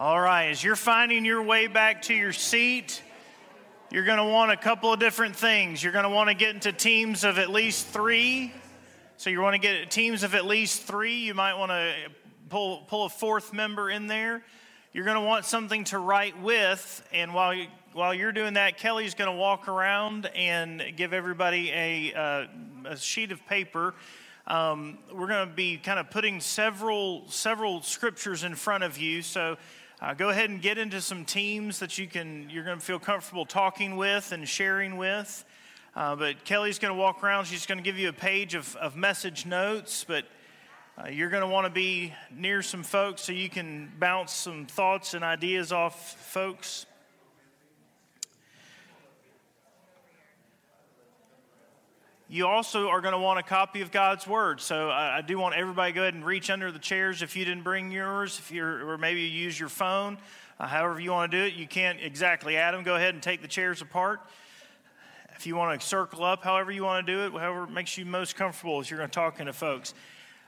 All right, as you're finding your way back to your seat, you're going to want a couple of different things. You're going to want to get into teams of at least three. So you want to get teams of at least three. You might want to pull, pull a fourth member in there. You're going to want something to write with. And while, you, while you're doing that, Kelly's going to walk around and give everybody a, uh, a sheet of paper um, we're going to be kind of putting several several scriptures in front of you. So uh, go ahead and get into some teams that you can you're going to feel comfortable talking with and sharing with. Uh, but Kelly's going to walk around. She's going to give you a page of, of message notes, but uh, you're going to want to be near some folks so you can bounce some thoughts and ideas off folks. You also are going to want a copy of God's Word. So I, I, do want everybody to go ahead and reach under the chairs if you didn't bring yours, if you're, or maybe you use your phone. Uh, however you want to do it, you can't exactly them. Go ahead and take the chairs apart. If you want to circle up, however you want to do it, however makes you most comfortable as you're going to talk to folks.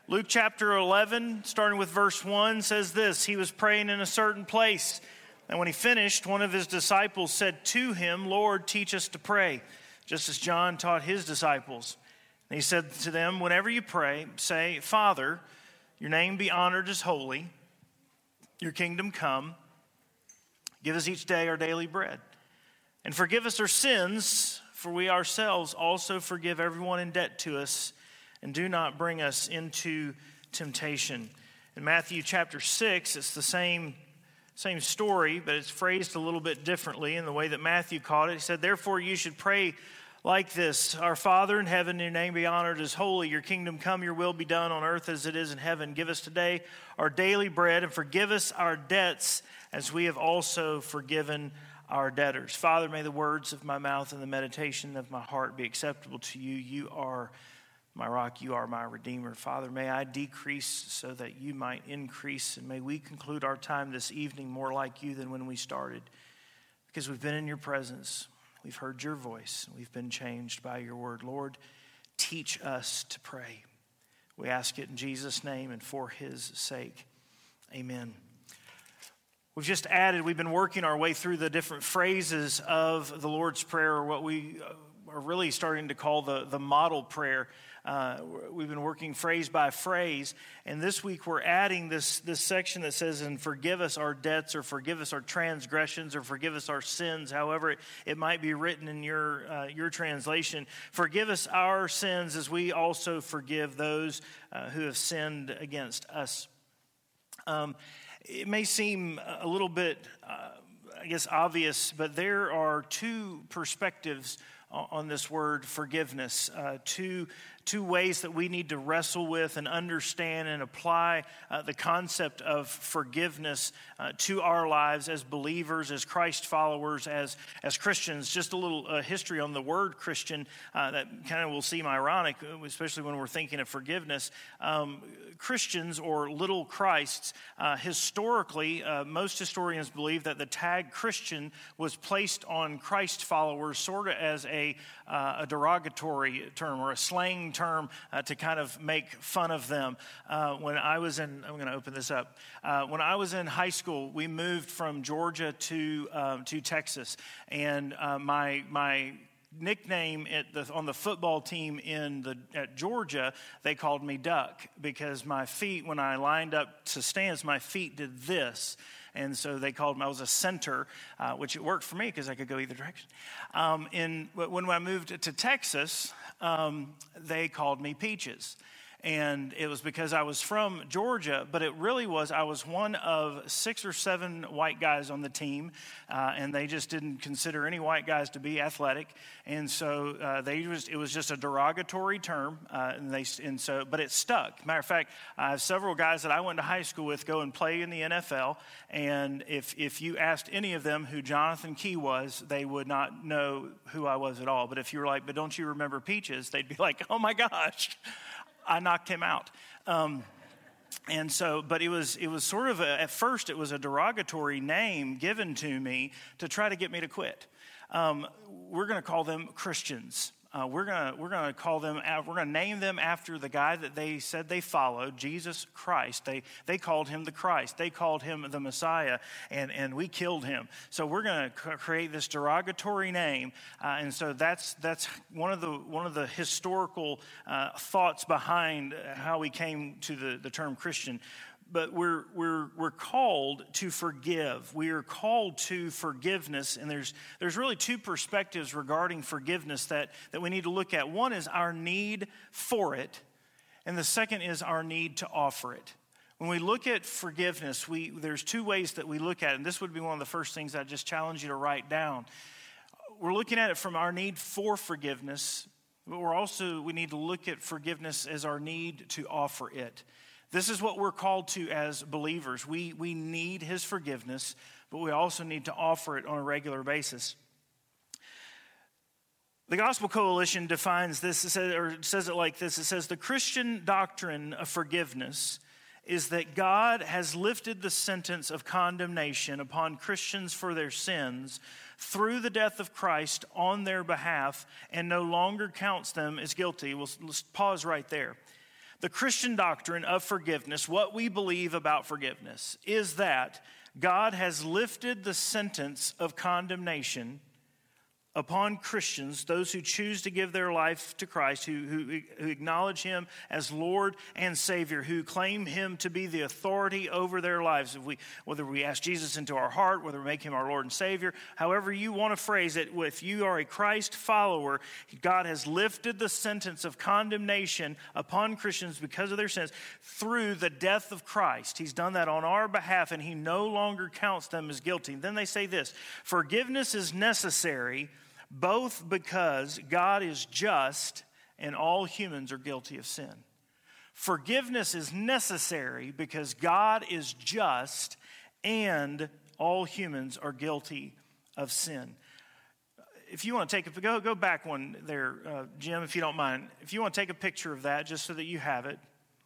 Luke chapter 11, starting with verse 1, says this He was praying in a certain place. And when he finished, one of his disciples said to him, Lord, teach us to pray just as John taught his disciples. And he said to them, Whenever you pray, say, Father, your name be honored as holy, your kingdom come. Give us each day our daily bread. And forgive us our sins, for we ourselves also forgive everyone in debt to us. And do not bring us into temptation. In Matthew chapter 6, it's the same same story, but it's phrased a little bit differently in the way that Matthew caught it. He said, Therefore, you should pray like this Our Father in heaven, your name be honored as holy. Your kingdom come, your will be done on earth as it is in heaven. Give us today our daily bread and forgive us our debts as we have also forgiven our debtors. Father, may the words of my mouth and the meditation of my heart be acceptable to you. You are my rock, you are my redeemer. Father, may I decrease so that you might increase, and may we conclude our time this evening more like you than when we started, because we've been in your presence, we've heard your voice, we've been changed by your word. Lord, teach us to pray. We ask it in Jesus' name and for his sake. Amen. We've just added, we've been working our way through the different phrases of the Lord's Prayer, what we uh, are really starting to call the, the model prayer. Uh, we've been working phrase by phrase, and this week we're adding this, this section that says, and forgive us our debts, or forgive us our transgressions, or forgive us our sins, however it, it might be written in your, uh, your translation. Forgive us our sins as we also forgive those uh, who have sinned against us. Um, it may seem a little bit, uh, I guess, obvious, but there are two perspectives on this word forgiveness, uh, two two ways that we need to wrestle with and understand and apply uh, the concept of forgiveness uh, to our lives as believers, as Christ followers, as, as Christians. Just a little uh, history on the word Christian uh, that kind of will seem ironic, especially when we're thinking of forgiveness. Um, Christians or little Christs, uh, historically, uh, most historians believe that the tag Christian was placed on Christ followers sort of as a, a derogatory term or a slang term term uh, to kind of make fun of them. Uh, when I was in, I'm going to open this up. Uh, when I was in high school, we moved from Georgia to um, to Texas, and uh, my my nickname the, on the football team in the, at Georgia, they called me Duck because my feet, when I lined up to stands, my feet did this. And so they called me, I was a center, uh, which it worked for me because I could go either direction. Um, in, when I moved to Texas, um, they called me Peaches and it was because I was from Georgia, but it really was, I was one of six or seven white guys on the team, uh, and they just didn't consider any white guys to be athletic. And so uh, they was, it was just a derogatory term, uh, and, they, and so, but it stuck. Matter of fact, I have several guys that I went to high school with go and play in the NFL, and if, if you asked any of them who Jonathan Key was, they would not know who I was at all. But if you were like, but don't you remember Peaches? They'd be like, oh my gosh. I knocked him out. Um, and so, but it was, it was sort of, a, at first, it was a derogatory name given to me to try to get me to quit. Um, we're going to call them Christians. Uh, we're going we're gonna call them, we're going to name them after the guy that they said they followed, Jesus Christ. They, they called him the Christ. They called him the Messiah, and, and we killed him. So we're going to create this derogatory name. Uh, and so that's, that's one, of the, one of the historical uh, thoughts behind how we came to the, the term Christian but we're, we're, we're called to forgive. We are called to forgiveness. And there's, there's really two perspectives regarding forgiveness that, that we need to look at. One is our need for it, and the second is our need to offer it. When we look at forgiveness, we, there's two ways that we look at it, and this would be one of the first things I just challenge you to write down. We're looking at it from our need for forgiveness, but we're also, we need to look at forgiveness as our need to offer it. This is what we're called to as believers. We, we need His forgiveness, but we also need to offer it on a regular basis. The Gospel Coalition defines this, or says it like this it says, The Christian doctrine of forgiveness is that God has lifted the sentence of condemnation upon Christians for their sins through the death of Christ on their behalf and no longer counts them as guilty. We'll, pause right there. The Christian doctrine of forgiveness, what we believe about forgiveness, is that God has lifted the sentence of condemnation upon Christians, those who choose to give their life to Christ, who, who, who, acknowledge Him as Lord and Savior, who claim Him to be the authority over their lives. If we, whether we ask Jesus into our heart, whether we make Him our Lord and Savior, however you want to phrase it, if you are a Christ follower, God has lifted the sentence of condemnation upon Christians because of their sins through the death of Christ. He's done that on our behalf, and He no longer counts them as guilty. Then they say this forgiveness is necessary both because God is just and all humans are guilty of sin. Forgiveness is necessary because God is just and all humans are guilty of sin. If you want to take a go, go back one there, uh, Jim, if you don't mind. If you want to take a picture of that just so that you have it,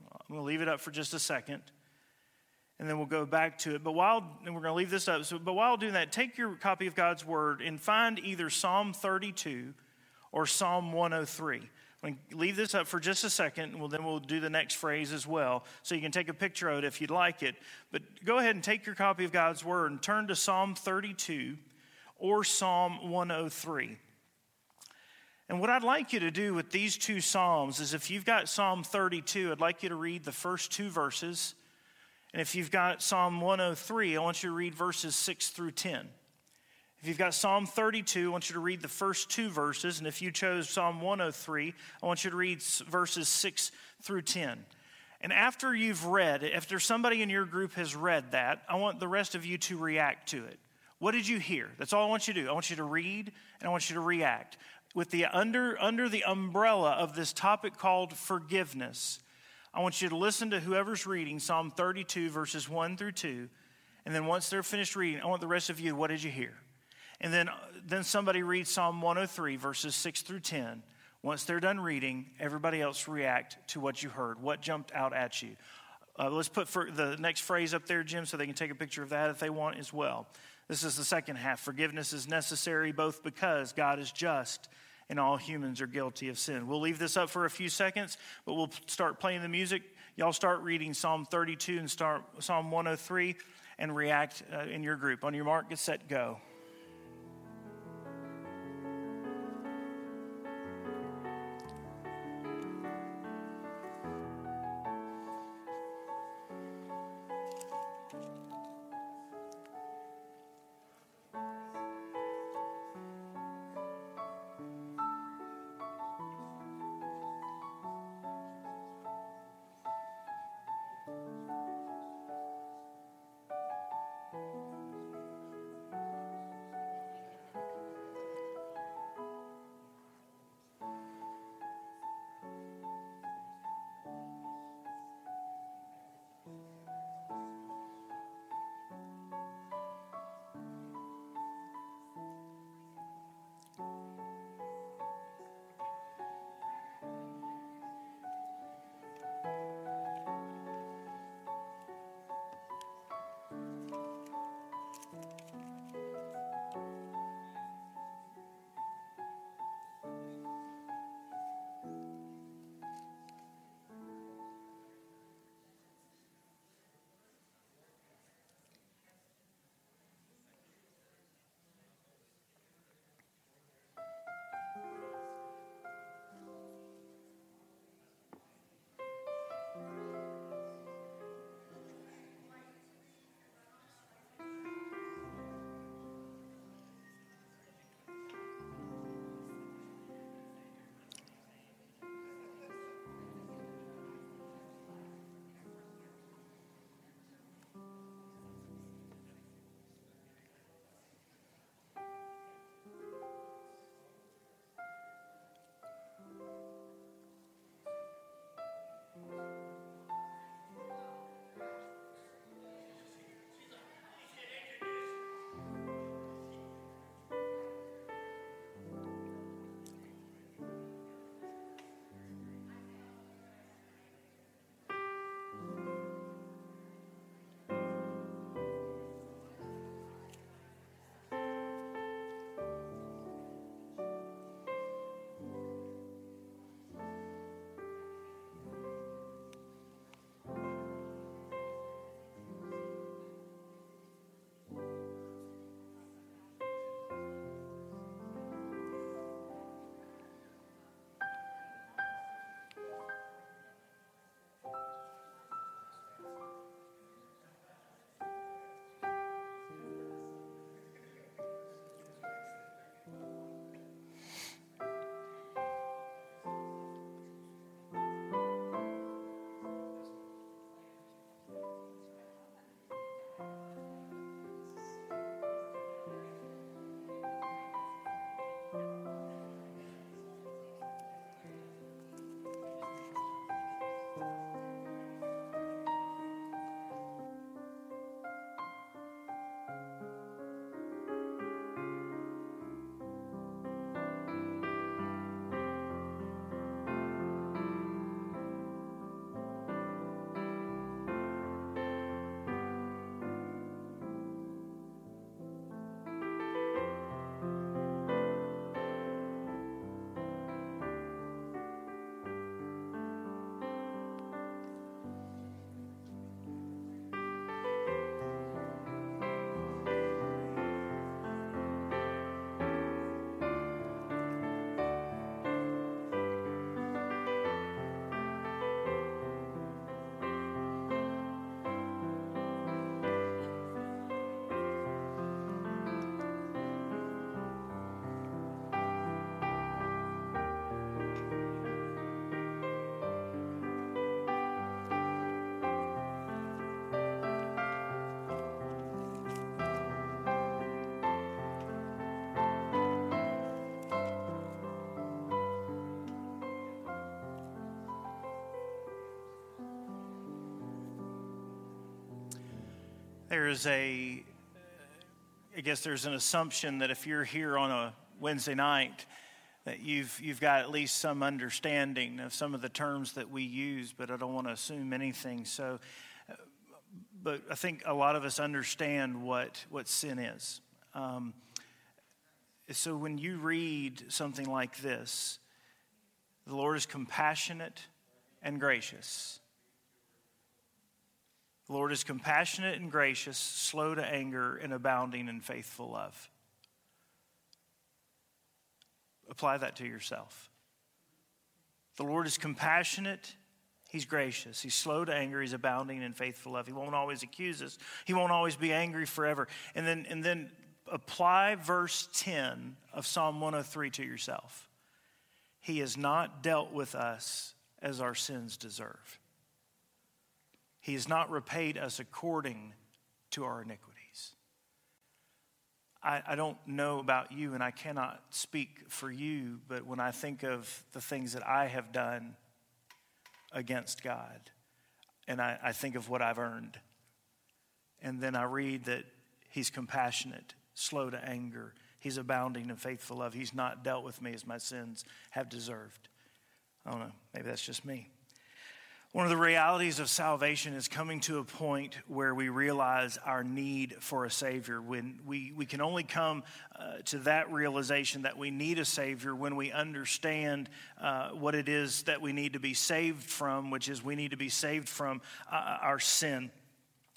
I'm going to leave it up for just a second and then we'll go back to it. But while, and we're going to leave this up, so, but while doing that, take your copy of God's Word and find either Psalm 32 or Psalm 103. We leave this up for just a second, and we'll, then we'll do the next phrase as well. So you can take a picture of it if you'd like it. But go ahead and take your copy of God's Word and turn to Psalm 32 or Psalm 103. And what I'd like you to do with these two Psalms is if you've got Psalm 32, I'd like you to read the first two verses and if you've got Psalm 103, I want you to read verses 6 through 10. If you've got Psalm 32, I want you to read the first two verses. And if you chose Psalm 103, I want you to read verses 6 through 10. And after you've read, after somebody in your group has read that, I want the rest of you to react to it. What did you hear? That's all I want you to do. I want you to read and I want you to react. With the under, under the umbrella of this topic called forgiveness, I want you to listen to whoever's reading Psalm 32, verses 1 through 2. And then once they're finished reading, I want the rest of you, what did you hear? And then, then somebody reads Psalm 103, verses 6 through 10. Once they're done reading, everybody else react to what you heard. What jumped out at you? Uh, let's put the next phrase up there, Jim, so they can take a picture of that if they want as well. This is the second half. Forgiveness is necessary both because God is just and all humans are guilty of sin. We'll leave this up for a few seconds, but we'll start playing the music. Y'all start reading Psalm 32 and start Psalm 103 and react uh, in your group. On your mark, get set, go. There is a, I guess there's an assumption that if you're here on a Wednesday night, that you've, you've got at least some understanding of some of the terms that we use, but I don't want to assume anything. So, but I think a lot of us understand what, what sin is. Um, so when you read something like this, the Lord is compassionate and gracious. The Lord is compassionate and gracious, slow to anger, and abounding in faithful love. Apply that to yourself. The Lord is compassionate. He's gracious. He's slow to anger. He's abounding in faithful love. He won't always accuse us. He won't always be angry forever. And then, and then apply verse 10 of Psalm 103 to yourself. He has not dealt with us as our sins deserve. He has not repaid us according to our iniquities. I, I, don't know about you, and I cannot speak for you, but when I think of the things that I have done against God, and I, I think of what I've earned, and then I read that He's compassionate, slow to anger, He's abounding in faithful love. He's not dealt with me as my sins have deserved. I don't know, maybe that's just me. One of the realities of salvation is coming to a point where we realize our need for a Savior. When we, we can only come uh, to that realization that we need a Savior when we understand uh, what it is that we need to be saved from, which is we need to be saved from uh, our sin.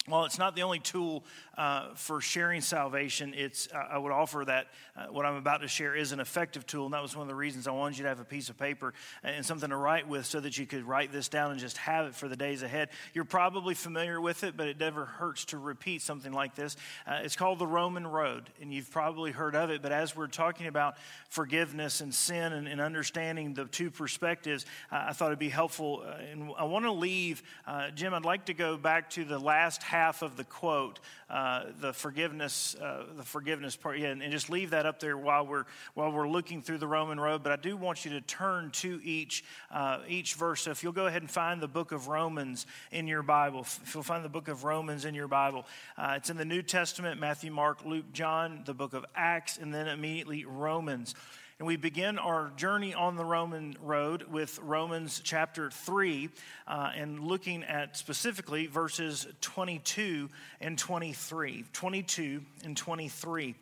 Well, it's not the only tool uh, for sharing salvation. It's, uh, I would offer that uh, what I'm about to share is an effective tool. And that was one of the reasons I wanted you to have a piece of paper and something to write with so that you could write this down and just have it for the days ahead. You're probably familiar with it, but it never hurts to repeat something like this. Uh, it's called the Roman Road, and you've probably heard of it. But as we're talking about forgiveness and sin and, and understanding the two perspectives, uh, I thought it'd be helpful. Uh, and I want to leave, Jim, I'd like to go back to the last half half of the quote, uh, the forgiveness, uh, the forgiveness part, yeah, and, and, just leave that up there while we're while we're looking through the Roman road. But I do want you to turn to each uh, each verse. So if you'll go ahead and find the book of Romans in your Bible, if you'll find the book of Romans in your Bible, uh, it's in the New Testament: Matthew, Mark, Luke, John, the book of Acts, and then immediately Romans. And we begin our journey on the Roman road with Romans chapter 3 uh, and looking at specifically verses 22 and 23. 22 and 23.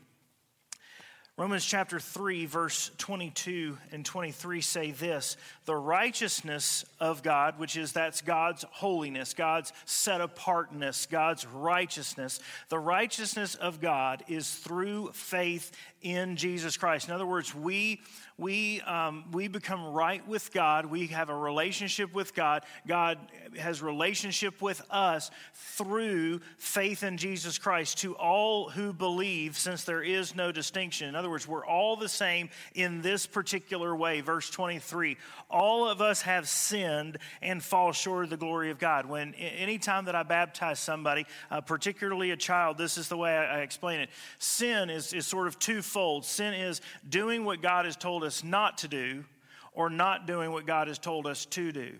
Romans chapter 3, verse 22 and 23 say this The righteousness of God, which is that's God's holiness, God's set apartness, God's righteousness, the righteousness of God is through faith in Jesus Christ. In other words, we we, um, we become right with God. We have a relationship with God. God has relationship with us through faith in Jesus Christ to all who believe, since there is no distinction. In other words, we're all the same in this particular way. Verse 23 All of us have sinned and fall short of the glory of God. When anytime that I baptize somebody, uh, particularly a child, this is the way I, I explain it. Sin is, is sort of twofold. Sin is doing what God has told us not to do or not doing what God has told us to do.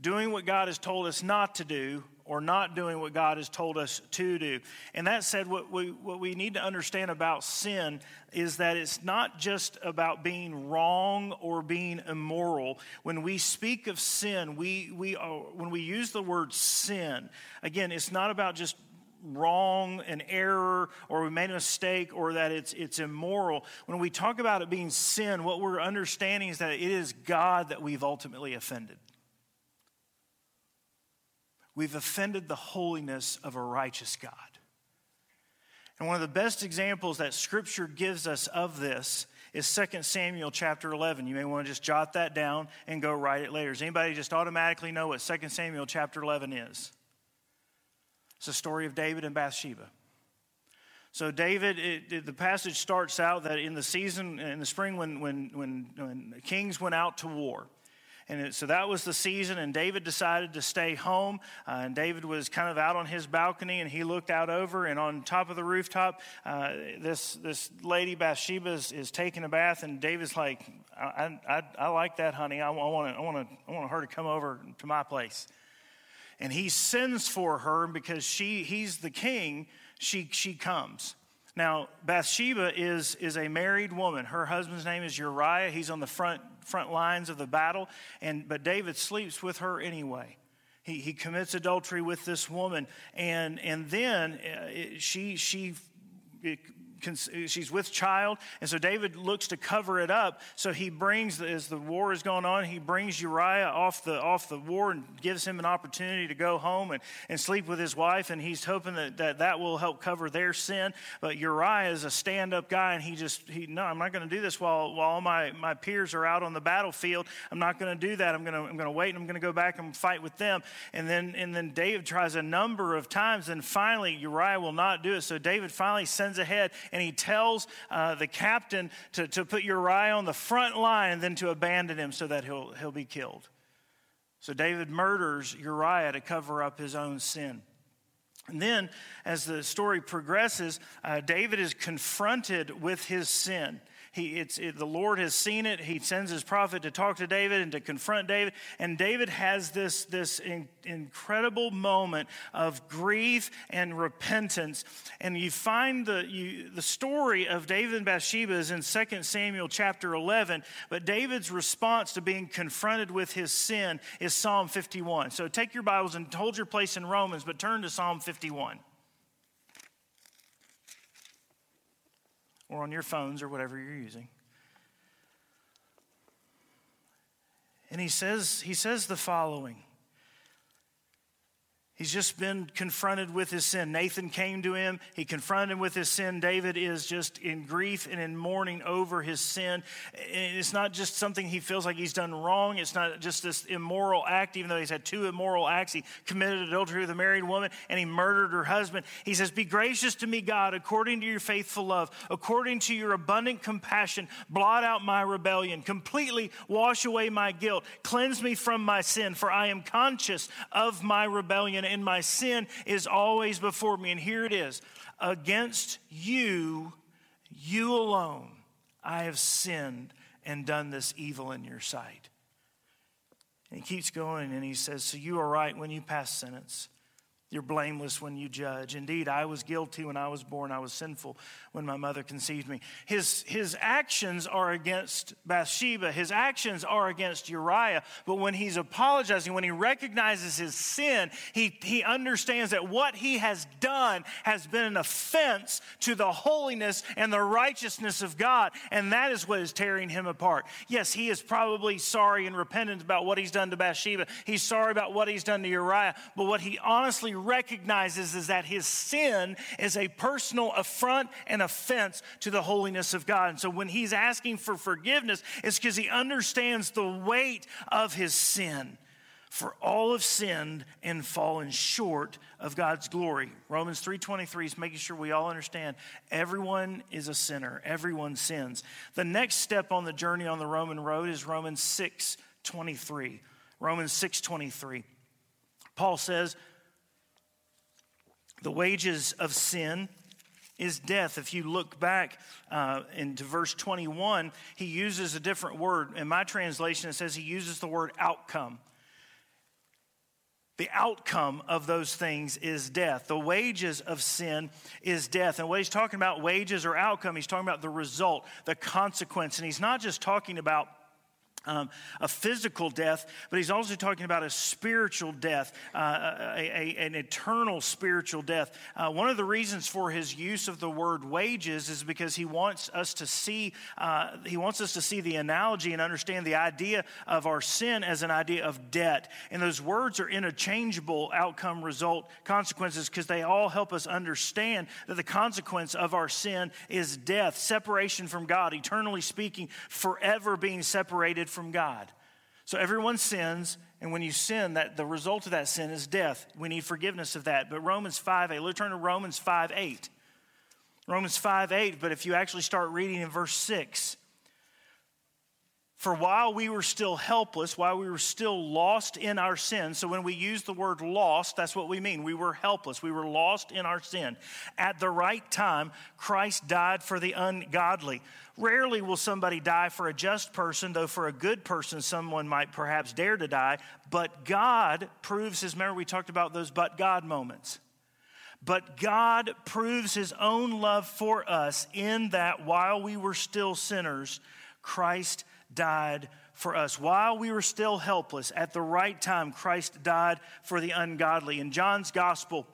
Doing what God has told us not to do or not doing what God has told us to do. And that said, what we, what we need to understand about sin is that it's not just about being wrong or being immoral. When we speak of sin, we, we are, when we use the word sin, again, it's not about just wrong, an error, or we made a mistake, or that it's, it's immoral. When we talk about it being sin, what we're understanding is that it is God that we've ultimately offended. We've offended the holiness of a righteous God. And one of the best examples that Scripture gives us of this is 2 Samuel chapter 11. You may want to just jot that down and go write it later. Does anybody just automatically know what 2 Samuel chapter 11 is? It's the story of David and Bathsheba. So, David, it, it, the passage starts out that in the season, in the spring, when, when, when, when kings went out to war, and so that was the season, and David decided to stay home. Uh, and David was kind of out on his balcony, and he looked out over, and on top of the rooftop, uh, this, this lady, Bathsheba, is, is, taking a bath, and David's like, I, I, I like that, honey. I, I, want, I, want, to I want her to come over to my place. And he sends for her because she, he's the king, she, she comes. Now, Bathsheba is, is a married woman. Her husband's name is Uriah. He's on the front, front lines of the battle, and, but David sleeps with her anyway. He, he commits adultery with this woman, and, and then uh, she, she she's with child. And so David looks to cover it up. So he brings, as the war is going on, he brings Uriah off the, off the war and gives him an opportunity to go home and, and sleep with his wife. And he's hoping that, that that will help cover their sin. But Uriah is a stand up guy and he just, he, no, I'm not going to do this while, while all my, my peers are out on the battlefield. I'm not going to do that. I'm going to, I'm going to wait and I'm going to go back and fight with them. And then, and then David tries a number of times. And finally, Uriah will not do it. So David finally sends ahead and he tells uh, the captain to, to put Uriah on the front line and then to abandon him so that he'll, he'll be killed. So David murders Uriah to cover up his own sin. And then, as the story progresses, uh, David is confronted with his sin. He, it's, it, the Lord has seen it. He sends his prophet to talk to David and to confront David. And David has this, this in, incredible moment of grief and repentance. And you find the, you, the story of David and Bathsheba is in 2 Samuel chapter 11. But David's response to being confronted with his sin is Psalm 51. So take your Bibles and hold your place in Romans, but turn to Psalm 51. Or on your phones or whatever you're using. And he says, he says the following He's just been confronted with his sin. Nathan came to him. He confronted him with his sin. David is just in grief and in mourning over his sin. It's not just something he feels like he's done wrong. It's not just this immoral act, even though he's had two immoral acts. He committed adultery with a married woman and he murdered her husband. He says, Be gracious to me, God, according to your faithful love, according to your abundant compassion. Blot out my rebellion, completely wash away my guilt, cleanse me from my sin, for I am conscious of my rebellion and my sin is always before me. And here it is Against you, you alone, I have sinned and done this evil in your sight. And he keeps going and he says, So you are right when you pass sentence. You're blameless when you judge. Indeed, I was guilty when I was born. I was sinful when my mother conceived me. His, his actions are against Bathsheba. His actions are against Uriah. But when he's apologizing, when he recognizes his sin, he, he understands that what he has done has been an offense to the holiness and the righteousness of God. And that is what is tearing him apart. Yes, he is probably sorry and repentant about what he's done to Bathsheba. He's sorry about what he's done to Uriah. But what he honestly recognizes is that his sin is a personal affront and offense to the holiness of God. And so when he's asking for forgiveness, it's because he understands the weight of his sin. For all have sinned and fallen short of God's glory. Romans 3:23 is making sure we all understand everyone is a sinner. Everyone sins. The next step on the journey on the Roman road is Romans 6:23. Romans 6:23. Paul says, the wages of sin is death. If you look back uh, into verse 21, he uses a different word. In my translation, it says he uses the word outcome. The outcome of those things is death. The wages of sin is death. And what he's talking about, wages or outcome, he's talking about the result, the consequence. And he's not just talking about um, a physical death, but he's also talking about a spiritual death, uh, a, a, an eternal spiritual death. Uh, one of the reasons for his use of the word wages is because he wants us to see uh, he wants us to see the analogy and understand the idea of our sin as an idea of debt. And those words are interchangeable outcome, result, consequences because they all help us understand that the consequence of our sin is death, separation from God, eternally speaking, forever being separated from God. So everyone sins, and when you sin, that the result of that sin is death. We need forgiveness of that. But Romans 5 8, let's turn to Romans 5 8. Romans 5 8, but if you actually start reading in verse 6, For while we were still helpless, while we were still lost in our sin, so when we use the word lost, that's what we mean. We were helpless. We were lost in our sin. At the right time, Christ died for the ungodly. Rarely will somebody die for a just person, though for a good person, someone might perhaps dare to die. But God proves his, remember we talked about those but God moments. But God proves his own love for us in that while we were still sinners, Christ died for us. While we were still helpless, at the right time, Christ died for the ungodly. In John's gospel,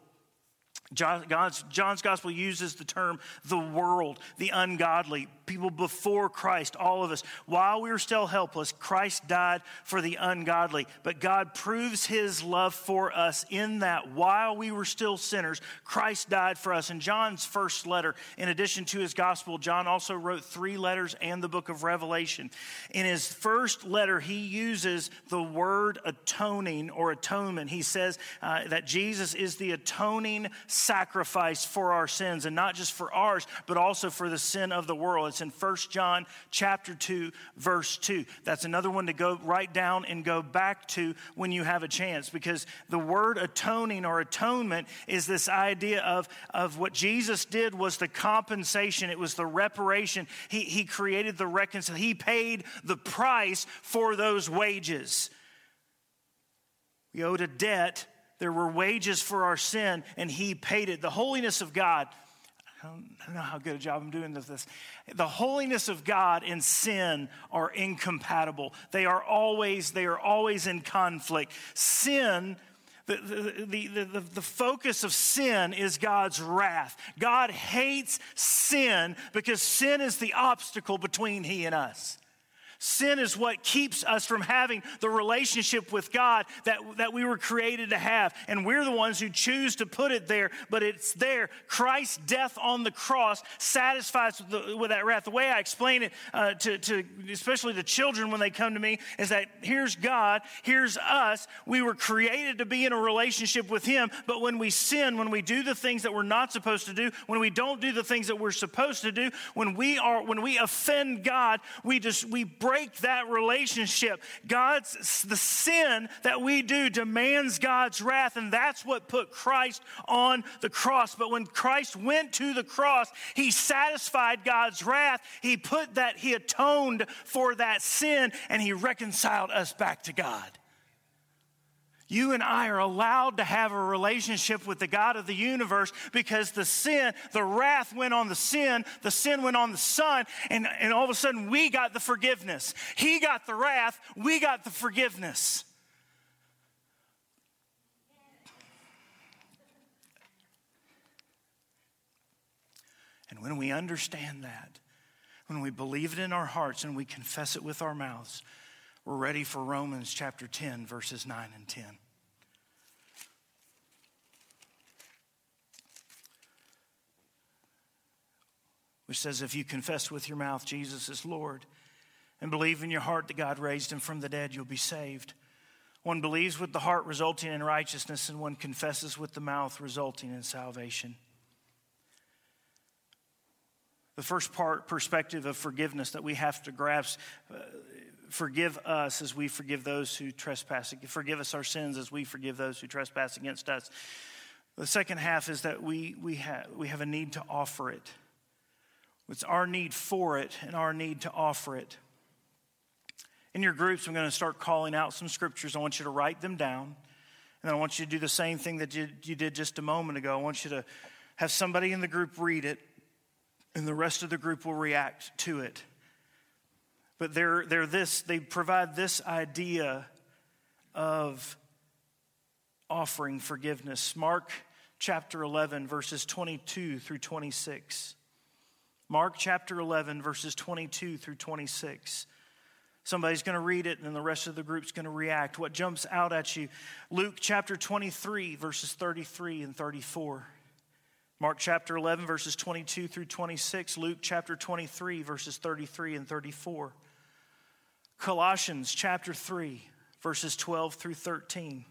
John's, gospel uses the term the world, the ungodly, people before Christ, all of us. While we were still helpless, Christ died for the ungodly. But God proves his love for us in that while we were still sinners, Christ died for us. In John's first letter, in addition to his gospel, John also wrote three letters and the book of Revelation. In his first letter, he uses the word atoning or atonement. He says uh, that Jesus is the atoning sacrifice for our sins, and not just for ours, but also for the sin of the world. It's in 1 John chapter 2, verse 2. That's another one to go write down and go back to when you have a chance, because the word atoning or atonement is this idea of, of what Jesus did was the compensation, it was the reparation. He, he created the reconciliation, he paid the price for those wages. We owed a debt there were wages for our sin, and He paid it. The holiness of God, I don't know how good a job I'm doing with this. The holiness of God and sin are incompatible. They are always, they are always in conflict. Sin the, the, the, the, the, focus of sin is God's wrath. God hates sin because sin is the obstacle between He and us. Sin is what keeps us from having the relationship with God that, that we were created to have. And we're the ones who choose to put it there, but it's there. Christ's death on the cross satisfies with, the, with that wrath. The way I explain it uh, to, to especially the children when they come to me is that here's God, here's us. We were created to be in a relationship with Him, but when we sin, when we do the things that we're not supposed to do, when we don't do the things that we're supposed to do, when we are when we offend God, we just we break break that relationship. God's the sin that we do demands God's wrath, and that's what put Christ on the cross. But when Christ went to the cross, he satisfied God's wrath. He put that, he atoned for that sin, and he reconciled us back to God. You and I are allowed to have a relationship with the God of the universe because the sin, the wrath went on the sin, the sin went on the Son, and, and all of a sudden we got the forgiveness. He got the wrath, we got the forgiveness. And when we understand that, when we believe it in our hearts and we confess it with our mouths, we're ready for Romans chapter 10, verses 9 and 10. Which says, if you confess with your mouth Jesus is Lord and believe in your heart that God raised him from the dead, you'll be saved. One believes with the heart, resulting in righteousness, and one confesses with the mouth, resulting in salvation. The first part, perspective of forgiveness that we have to grasp uh, forgive us as we forgive those who trespass. Forgive us our sins as we forgive those who trespass against us. The second half is that we, we, have we have a need to offer it. It's our need for it and our need to offer it. In your groups, I'm going to start calling out some scriptures. I want you to write them down. And I want you to do the same thing that you, you did just a moment ago. I want you to have somebody in the group read it, and the rest of the group will react to it. But they're, they're this, they provide this idea of offering forgiveness. Mark chapter 11, verses 22 through 26. Mark chapter 11, verses 22 through 26. Somebody's going to read it, and then the rest of the group's going to react. What jumps out at you? Luke chapter 23, verses 33 and 34. Mark chapter 11, verses 22 through 26. Luke chapter 23, verses 33 and 34. Colossians chapter 3, verses 12 through 13.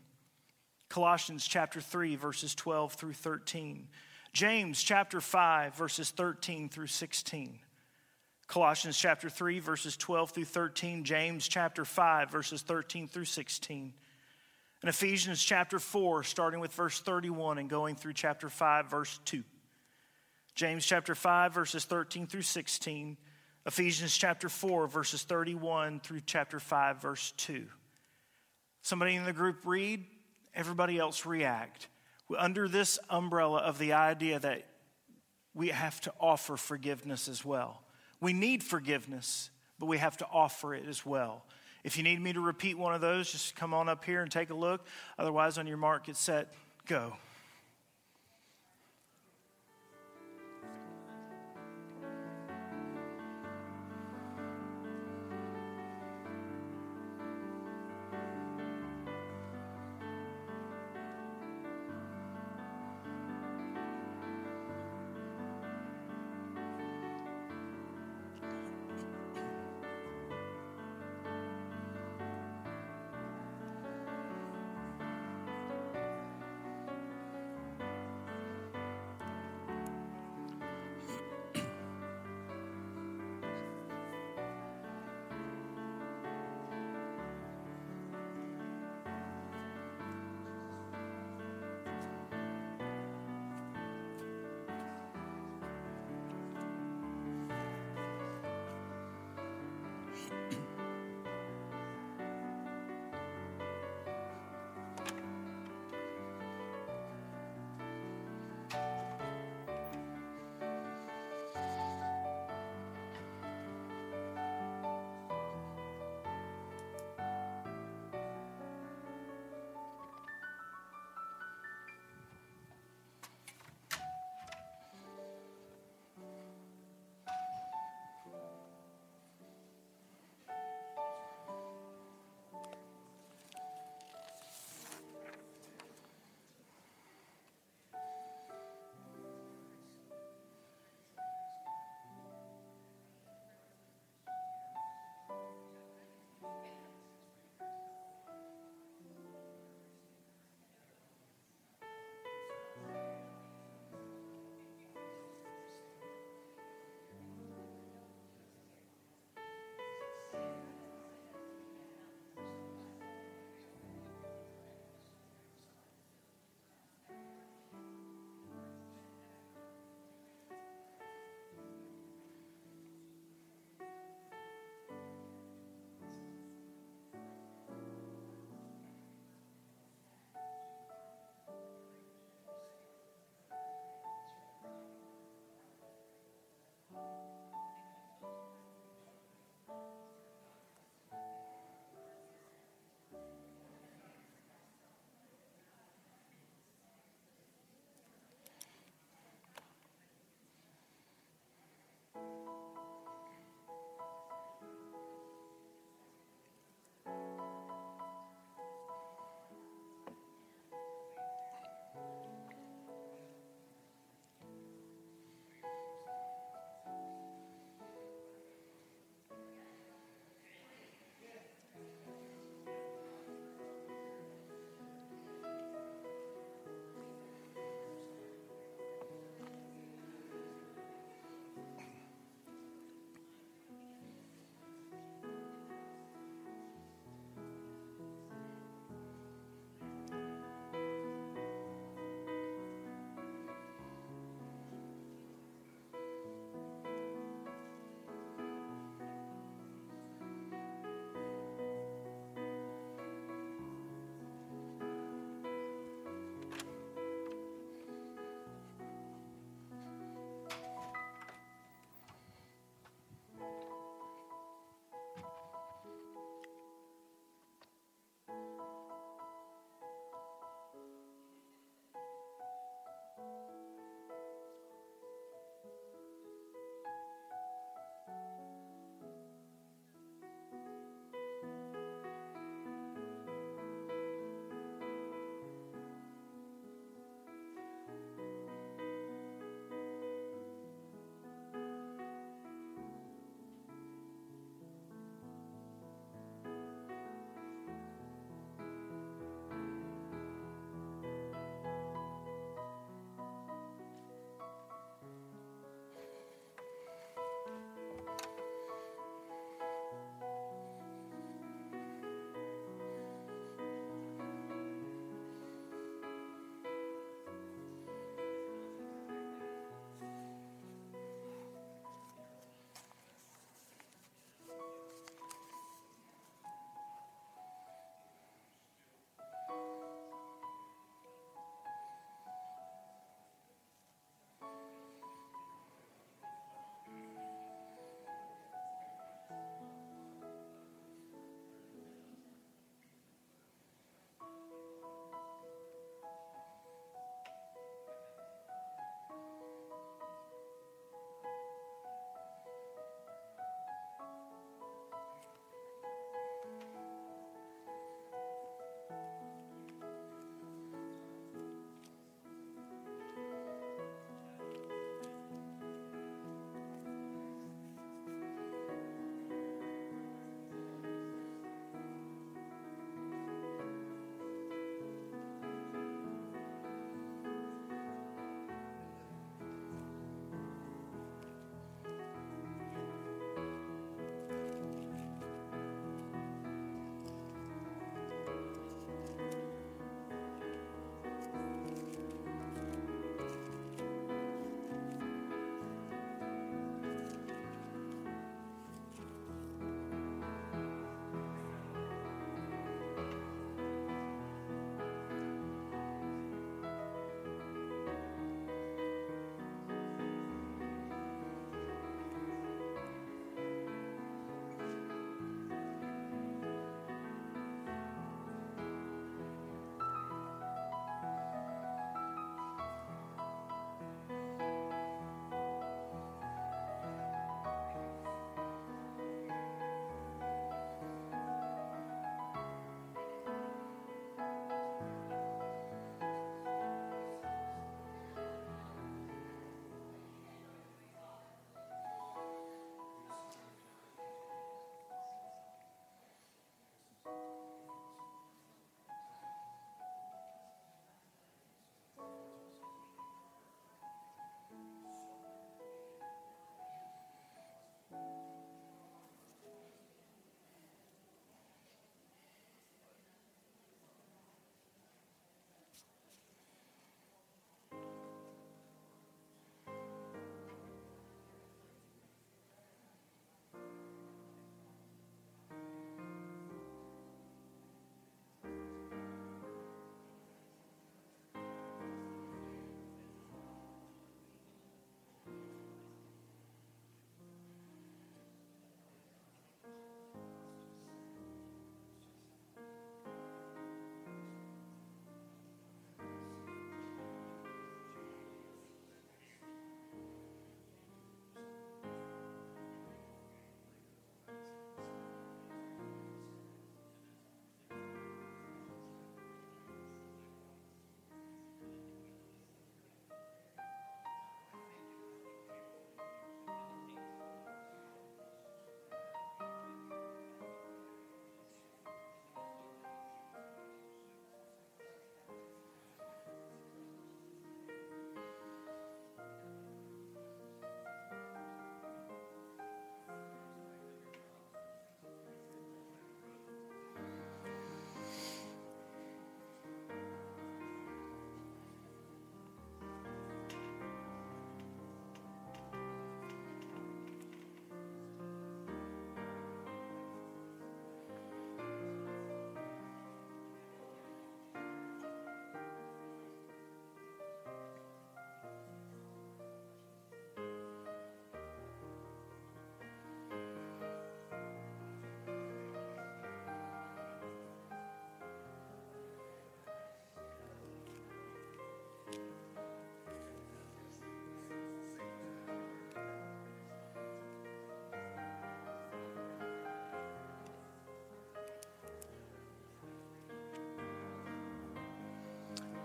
Colossians chapter 3, verses 12 through 13. James chapter 5, verses 13 through 16. Colossians chapter 3, verses 12 through 13, James chapter 5, verses 13 through 16, and Ephesians chapter 4, starting with verse 31 and going through chapter 5, verse 2. James chapter 5, verses 13 through 16, Ephesians chapter 4, verses 31 through chapter 5, verse 2. Somebody in the group read, everybody else react. Under this umbrella of the idea that we have to offer forgiveness as well. We need forgiveness, but we have to offer it as well. If you need me to repeat one of those, just come on up here and take a look. Otherwise, on your mark, get set, go.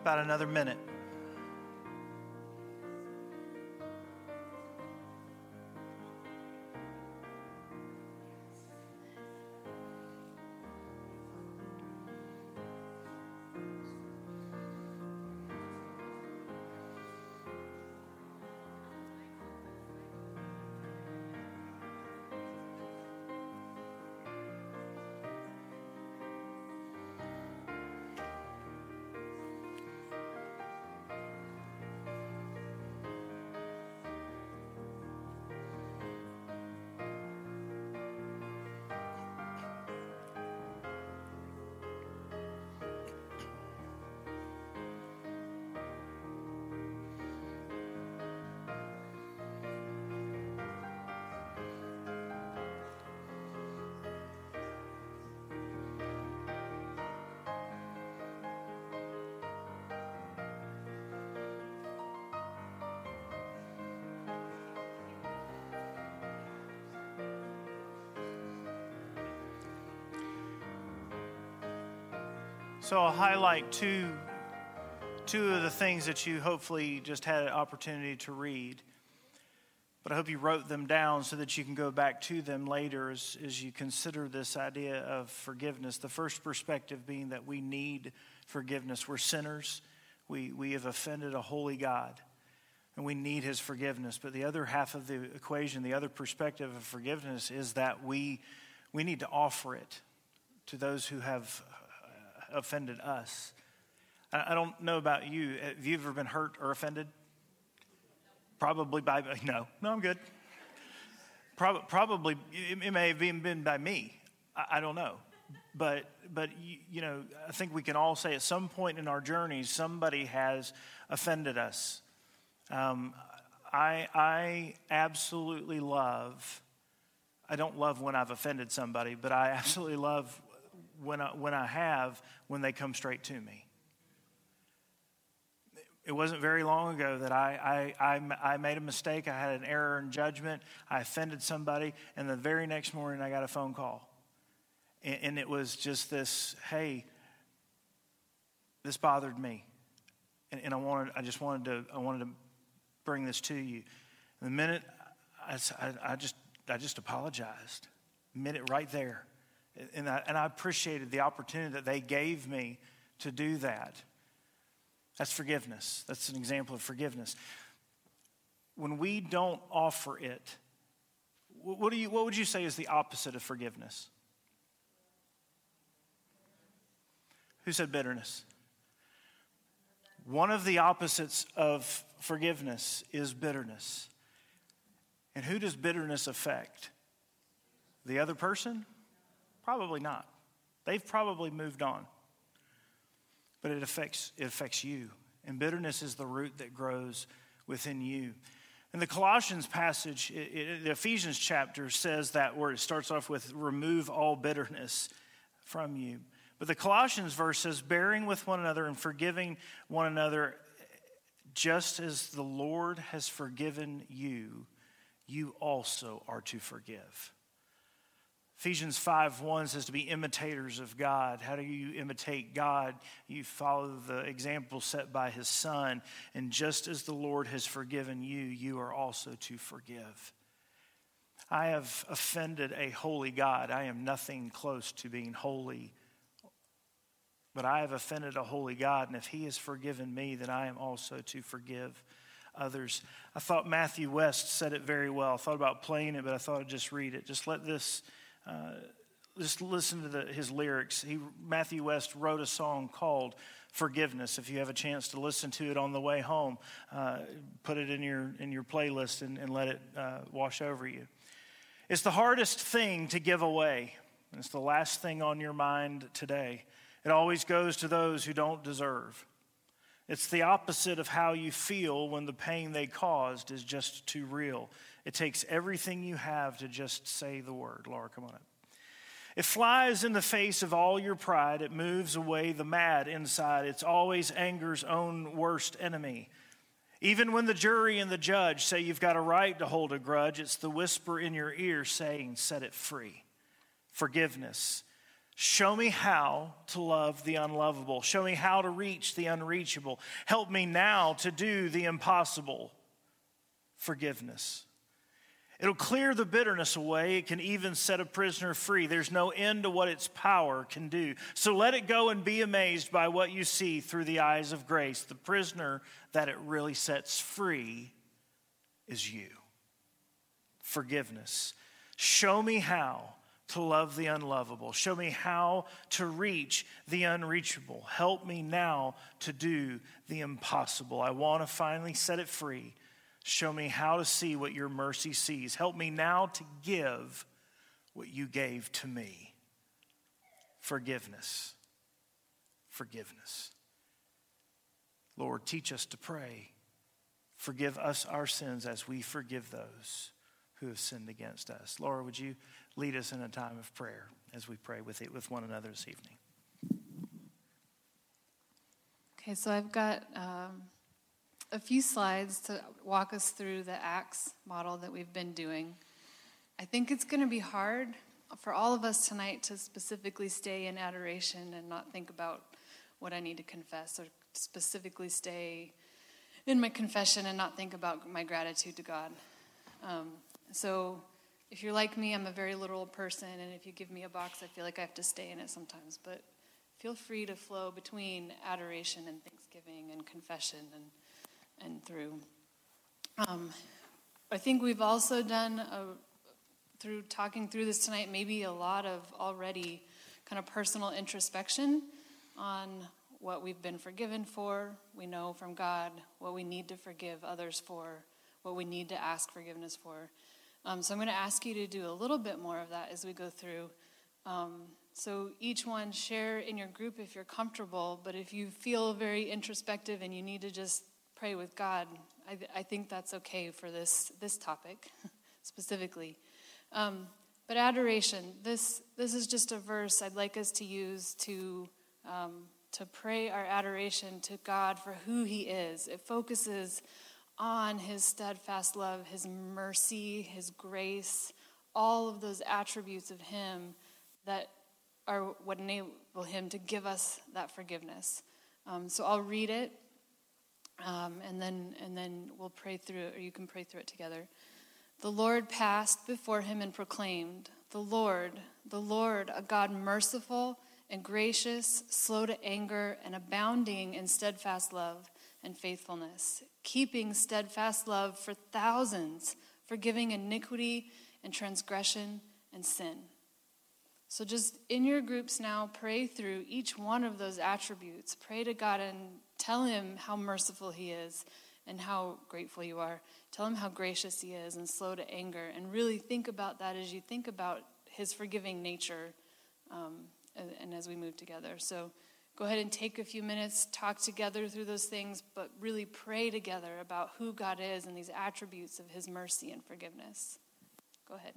About another minute. So I'll highlight two, two of the things that you hopefully just had an opportunity to read. But I hope you wrote them down so that you can go back to them later as, as you consider this idea of forgiveness. The first perspective being that we need forgiveness. We're sinners, we, we have offended a holy God, and we need his forgiveness. But the other half of the equation, the other perspective of forgiveness, is that we, we need to offer it to those who have offended us. I don't know about you. Have you ever been hurt or offended? Probably by, no, no, I'm good. Probably, it may have even been by me. I don't know. But, but you know, I think we can all say at some point in our journey, somebody has offended us. Um, I, I absolutely love, I don't love when I've offended somebody, but I absolutely love when I, when I have when they come straight to me. It wasn't very long ago that I, I, I, I, made a mistake. I had an error in judgment. I offended somebody. And the very next morning, I got a phone call. And, and it was just this hey, this bothered me. And, and, I, wanted, I just wanted to, I wanted to bring this to you. And the minute I, I, I just, I just apologized, minute right there. And I, and I appreciated the opportunity that they gave me to do that. That's forgiveness. That's an example of forgiveness. When we don't offer it, what, do you, what would you say is the opposite of forgiveness? Who said bitterness? One of the opposites of forgiveness is bitterness. And who does bitterness affect? The other person? Probably not. They've probably moved on. But it affects, it affects you. And bitterness is the root that grows within you. In the Colossians passage, it, it, the Ephesians chapter says that word. It starts off with remove all bitterness from you. But the Colossians verse says, bearing with one another and forgiving one another, just as the Lord has forgiven you, you also are to forgive. Ephesians 5 1 says to be imitators of God. How do you imitate God? You follow the example set by his Son. And just as the Lord has forgiven you, you are also to forgive. I have offended a holy God. I am nothing close to being holy. But I have offended a holy God, and if he has forgiven me, then I am also to forgive others. I thought Matthew West said it very well. I thought about playing it, but I thought I'd just read it. Just let this uh, just listen to the, his lyrics. He, Matthew West wrote a song called Forgiveness. If you have a chance to listen to it on the way home, uh, put it in your, in your playlist and, and let it uh, wash over you. It's the hardest thing to give away. It's the last thing on your mind today. It always goes to those who don't deserve. It's the opposite of how you feel when the pain they caused is just too real. It takes everything you have to just say the word. Laura, come on up. It flies in the face of all your pride. It moves away the mad inside. It's always anger's own worst enemy. Even when the jury and the judge say you've got a right to hold a grudge, it's the whisper in your ear saying, set it free. Forgiveness. Show me how to love the unlovable. Show me how to reach the unreachable. Help me now to do the impossible. Forgiveness. It'll clear the bitterness away. It can even set a prisoner free. There's no end to what its power can do. So let it go and be amazed by what you see through the eyes of grace. The prisoner that it really sets free is you. Forgiveness. Show me how to love the unlovable. Show me how to reach the unreachable. Help me now to do the impossible. I want to finally set it free. Show me how to see what your mercy sees. Help me now to give what you gave to me. Forgiveness. Forgiveness. Lord, teach us to pray. Forgive us our sins as we forgive those who have sinned against us. Laura, would you lead us in a time of prayer as we pray with, it, with one another this evening? Okay, so I've got um, a few slides to walk us through the ACTS model that we've been doing. I think it's going to be hard for all of us tonight to specifically stay in adoration and not think about what I need to confess, or specifically stay in my confession and not think about my gratitude to God. Um, so if you're like me, I'm a very literal person, and if you give me a box, I feel like I have to stay in it sometimes. But feel free to flow between adoration and thanksgiving and confession and, and through. Um, I think we've also done, a, through talking through this tonight, maybe a lot of already kind of personal introspection on what we've been forgiven for. We know from God what we need to forgive others for, what we need to ask forgiveness for. Um, so I'm going to ask you to do a little bit more of that as we go through. Um, so each one share in your group if you're comfortable, but if you feel very introspective and you need to just pray with God, I, I think that's okay for this this topic specifically. Um, but adoration, this this is just a verse I'd like us to use to um, to pray our adoration to God for who He is. It focuses on his steadfast love, his mercy, his grace, all of those attributes of him that are what enable him to give us that forgiveness. Um, so I'll read it, um, and then and then we'll pray through it, or you can pray through it together. The Lord passed before him and proclaimed, "The Lord, the Lord, a God merciful and gracious, slow to anger, and abounding in steadfast love." and faithfulness, keeping steadfast love for thousands, forgiving iniquity and transgression and sin. So, just in your groups now, pray through each one of those attributes. Pray to God and tell Him how merciful He is and how grateful you are. Tell Him how gracious He is and slow to anger. And really think about that as you think about His forgiving nature um, and, and as we move together. So, go ahead and take a few minutes, talk together through those things, but really pray together about who God is and these attributes of His mercy and forgiveness. Go ahead.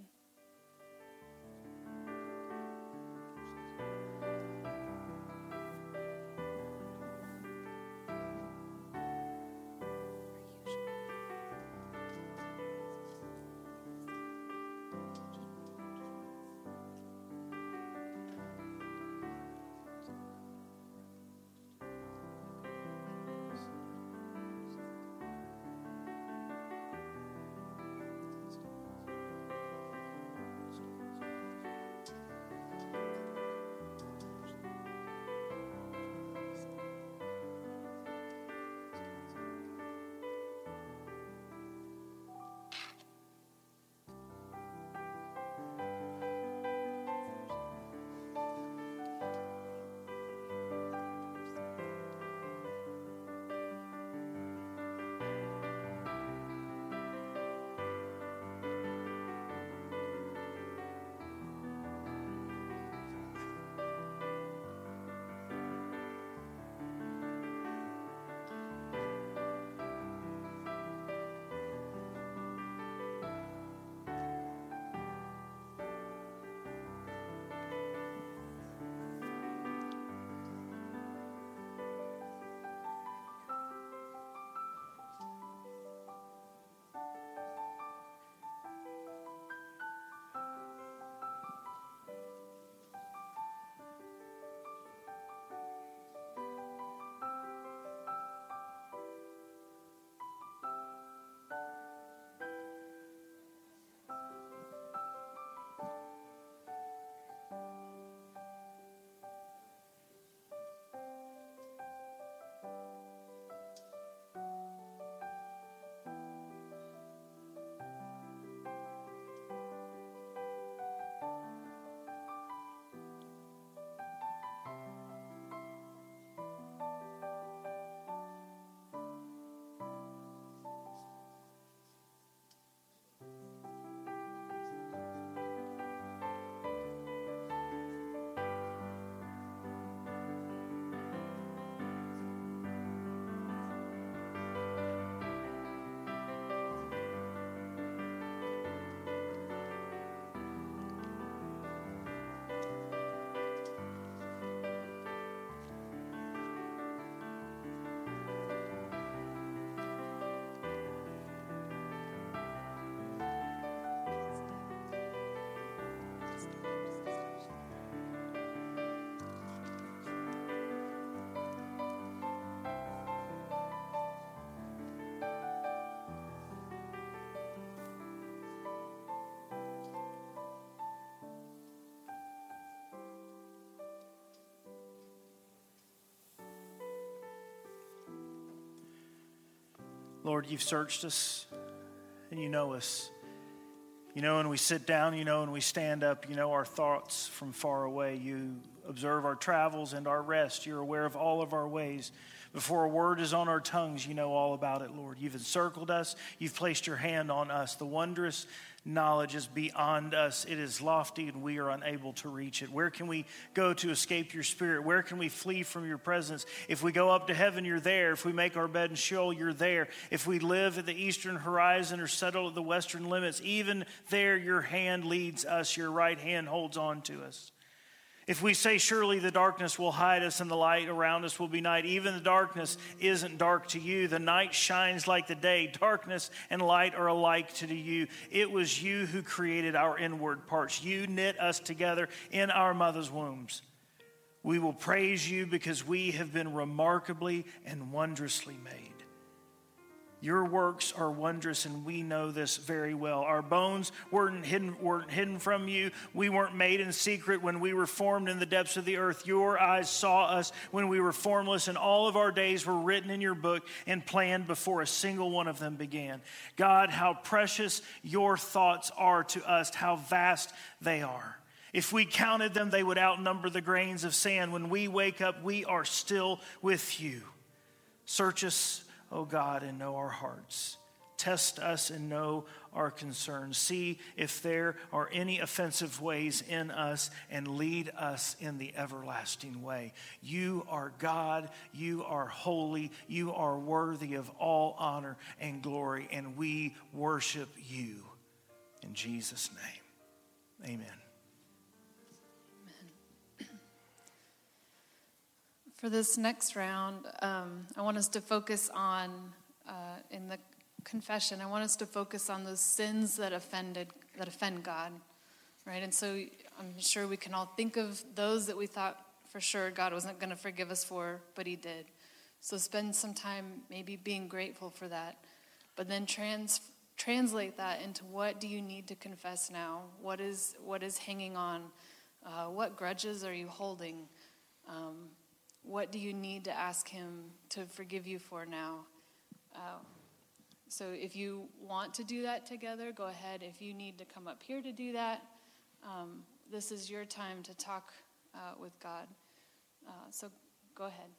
Lord, you've searched us and you know us. You know when we sit down, you know when we stand up, you know our thoughts from far away. You observe our travels and our rest. You're aware of all of our ways. Before a word is on our tongues, you know all about it, Lord. You've encircled us, you've placed your hand on us. The wondrous knowledge is beyond us. It is lofty, and we are unable to reach it. Where can we go to escape your spirit? Where can we flee from your presence? If we go up to heaven, you're there. If we make our bed in Sheol, you're there. If we live at the eastern horizon or settle at the western limits, even there your hand leads us, your right hand holds on to us. If we say, Surely the darkness will hide us and the light around us will be night, even the darkness isn't dark to you. The night shines like the day. Darkness and light are alike to you. It was you who created our inward parts. You knit us together in our mother's wombs. We will praise you because we have been remarkably and wondrously made. Your works are wondrous, and we know this very well. Our bones weren't hidden, weren't hidden from you. We weren't made in secret when we were formed in the depths of the earth. Your eyes saw us when we were formless, and all of our days were written in your book and planned before a single one of them began. God, how precious your thoughts are to us, how vast they are. If we counted them, they would outnumber the grains of sand. When we wake up, we are still with you. Search us O God, and know our hearts. Test us and know our concerns. See if there are any offensive ways in us and lead us in the everlasting way. You are God. You are holy. You are worthy of all honor and glory, and we worship you. In Jesus' name, amen. For this next round, um, I want us to focus on, uh, in the confession, I want us to focus on those sins that offended, that offend God, right? And so I'm sure we can all think of those that we thought for sure God wasn't going to forgive us for, but He did. So spend some time maybe being grateful for that, but then trans, translate that into what do you need to confess now? What is what is hanging on? Uh, what grudges are you holding? Um, what do you need to ask Him to forgive you for now? Uh, so if you want to do that together, go ahead. If you need to come up here to do that, um, this is your time to talk uh, with God. Uh, so go ahead.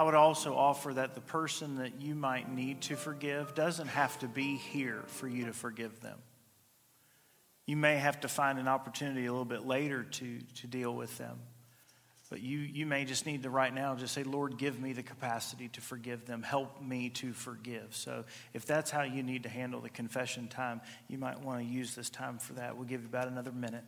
I would also offer that the person that you might need to forgive doesn't have to be here for you to forgive them. You may have to find an opportunity a little bit later to, to deal with them. But you, you may just need to right now just say, Lord, give me the capacity to forgive them. Help me to forgive. So if that's how you need to handle the confession time, you might want to use this time for that. We'll give you about another minute.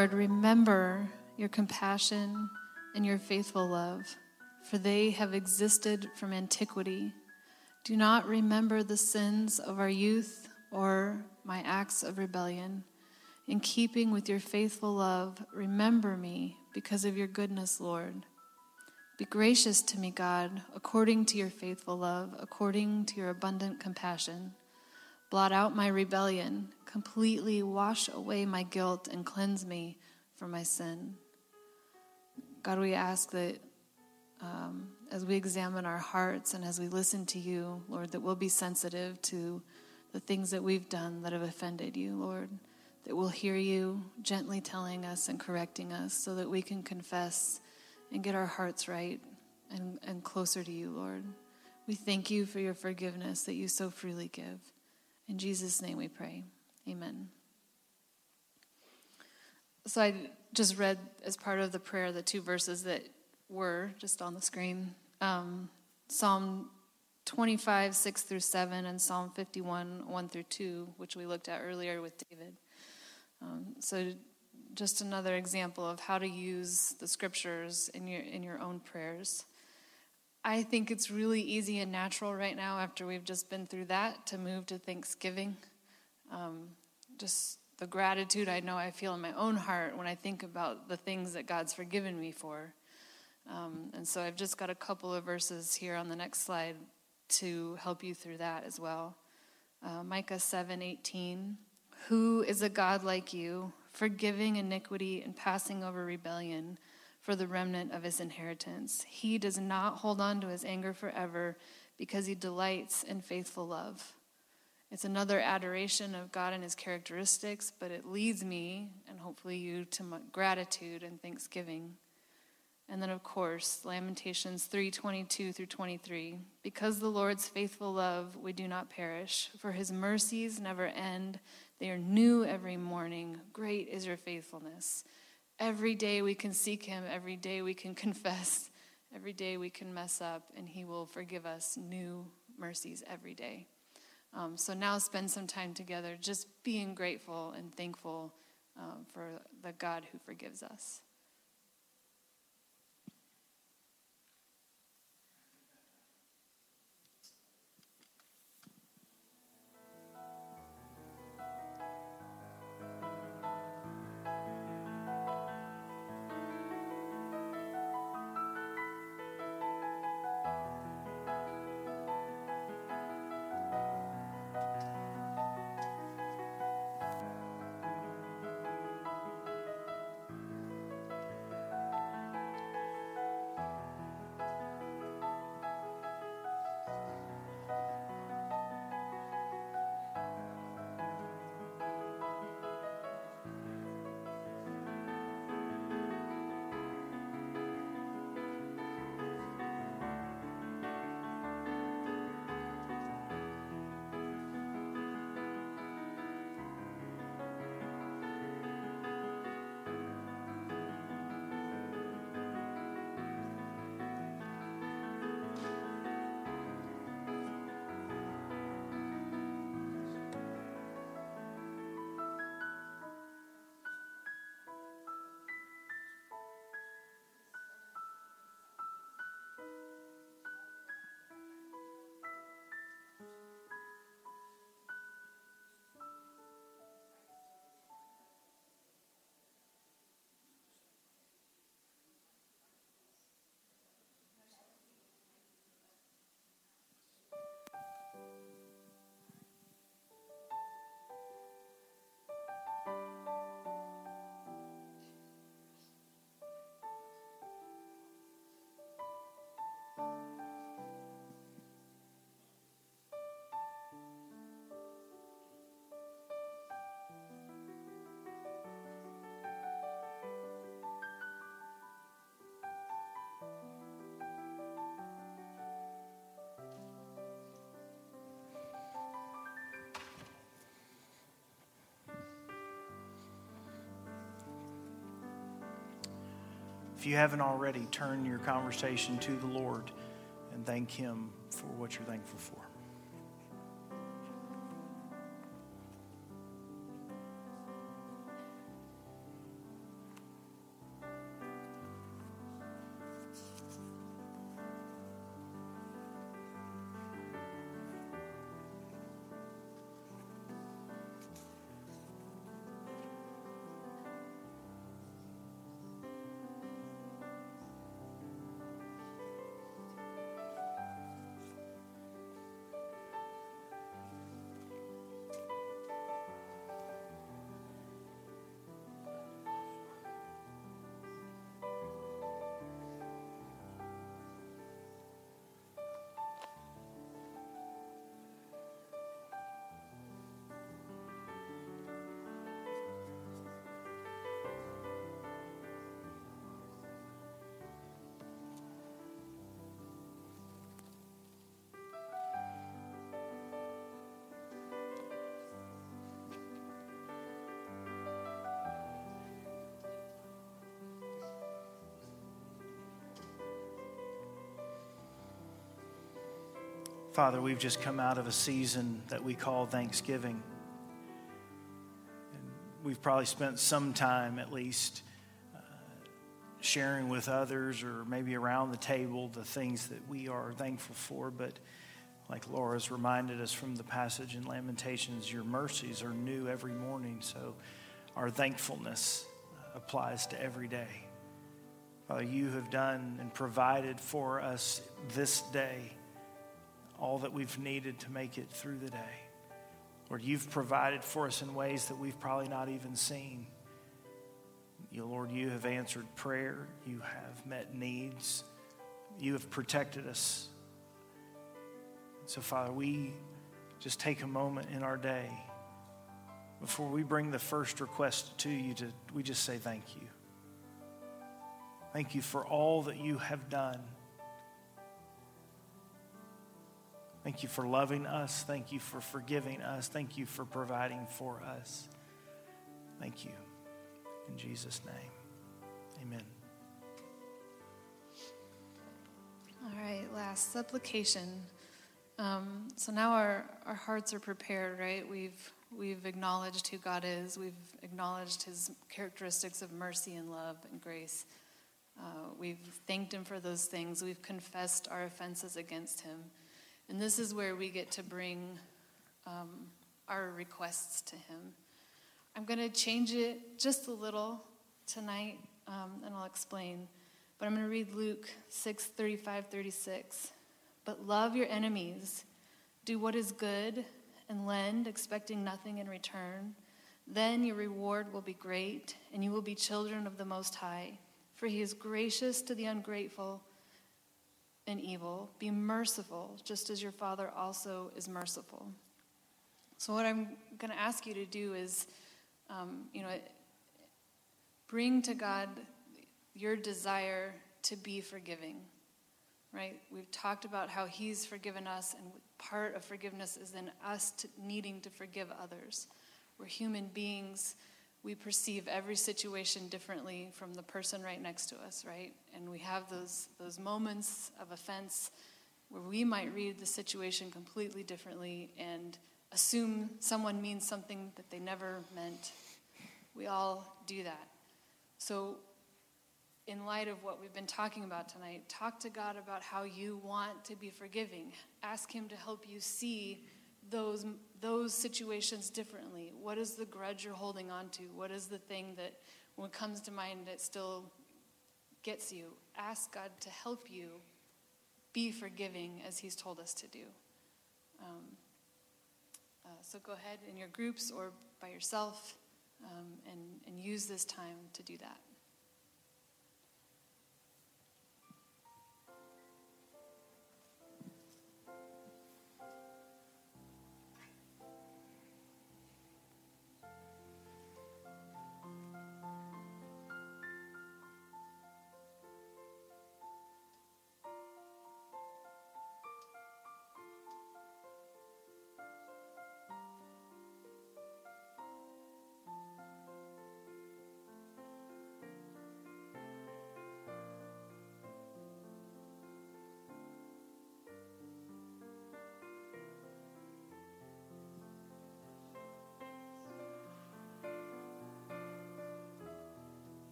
Lord, remember your compassion and your faithful love, for they have existed from antiquity. Do not remember the sins of our youth or my acts of rebellion. In keeping with your faithful love, remember me because of your goodness, Lord. Be gracious to me, God, according to your faithful love, according to your abundant compassion. Blot out my rebellion, completely wash away my guilt, and cleanse me from my sin. God, we ask that um, as we examine our hearts and as we listen to you, Lord, that we'll be sensitive to the things that we've done that have offended you, Lord, that we'll hear you gently telling us and correcting us so that we can confess and get our hearts right and, and closer to you, Lord. We thank you for your forgiveness that you so freely give. In Jesus' name we pray. Amen. So I just read as part of the prayer the two verses that were just on the screen um, Psalm 25, 6 through 7, and Psalm 51, 1 through 2, which we looked at earlier with David. Um, so just another example of how to use the scriptures in your in your own prayers. I think it's really easy and natural right now after we've just been through that to move to Thanksgiving. Um, just the gratitude I know I feel in my own heart when I think about the things that God's forgiven me for. Um, and so I've just got a couple of verses here on the next slide to help you through that as well. Uh, Micah 7 18. Who is a God like you, forgiving iniquity and passing over rebellion for the remnant of his inheritance. He does not hold on to his anger forever because he delights in faithful love. It's another adoration of God and his characteristics, but it leads me, and hopefully you, to gratitude and thanksgiving. And then, of course, Lamentations 3 22 through 23. Because the Lord's faithful love, we do not perish, for his mercies never end. They are new every morning. Great is your faithfulness. Every day we can seek him, every day we can confess, every day we can mess up, and he will forgive us new mercies every day. Um, so now spend some time together just being grateful and thankful um, for the God who forgives us. If you haven't already, turn your conversation to the Lord and thank Him for what you're thankful for. Father, we've just come out of a season that we call Thanksgiving. And we've probably spent some time at least uh, sharing with others or maybe around the table the things that we are thankful for. But like Laura's reminded us from the passage in Lamentations, your mercies are new every morning. So our thankfulness applies to every day. Father, you have done and provided for us this day all that we've needed to make it through the day. Lord, you've provided for us in ways that we've probably not even seen. You, Lord, you have answered prayer. You have met needs. You have protected us. So, Father, we just take a moment in our day before we bring the first request to you to we just say thank you. Thank you for all that you have done. Thank you for loving us. Thank you for forgiving us. Thank you for providing for us. Thank you. In Jesus' name, amen. All right, last supplication. Um, so now our, our hearts are prepared, right? We've, we've acknowledged who God is, we've acknowledged his characteristics of mercy and love and grace. Uh, we've thanked him for those things, we've confessed our offenses against him. And this is where we get to bring um, our requests to Him. I'm going to change it just a little tonight, um, and I'll explain. But I'm going to read Luke 6 35, 36. But love your enemies, do what is good, and lend, expecting nothing in return. Then your reward will be great, and you will be children of the Most High. For he is gracious to the ungrateful and evil. Be merciful, just as your Father also is merciful. So, what I'm going to ask you to do is, um, you know, bring to God your desire to be forgiving, right? We've talked about how He's forgiven us, and part of forgiveness is in us needing to forgive others. We're human beings we perceive every situation differently from the person right next to us, right? And we have those, those moments of offense where we might read the situation completely differently and assume someone means something that they never meant. We all do that. So, in light of what we've been talking about tonight, talk to God about how you want to be forgiving. Ask Him to help you see those, those situations differently? What is the grudge you're holding on to? What is the thing that, when it comes to mind, that still gets you? Ask God to help you be forgiving as He's told us to do. Um, uh, so go ahead in your groups or by yourself um, and, and use this time to do that.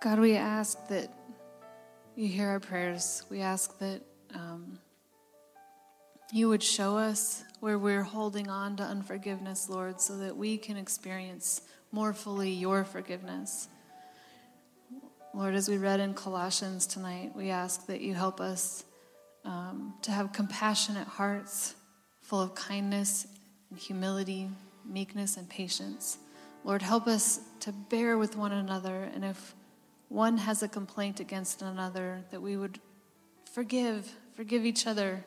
God, we ask that you hear our prayers. We ask that um, you would show us where we're holding on to unforgiveness, Lord, so that we can experience more fully your forgiveness. Lord, as we read in Colossians tonight, we ask that you help us um, to have compassionate hearts full of kindness and humility, meekness, and patience. Lord, help us to bear with one another, and if one has a complaint against another, that we would forgive, forgive each other.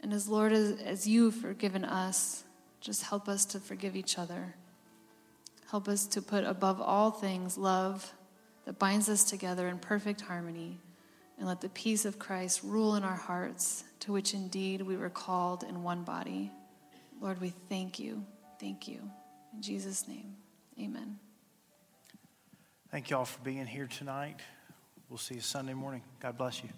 And as Lord, as, as you've forgiven us, just help us to forgive each other. Help us to put above all things love that binds us together in perfect harmony, and let the peace of Christ rule in our hearts, to which indeed we were called in one body. Lord, we thank you. Thank you. In Jesus' name, amen. Thank you all for being here tonight. We'll see you Sunday morning. God bless you.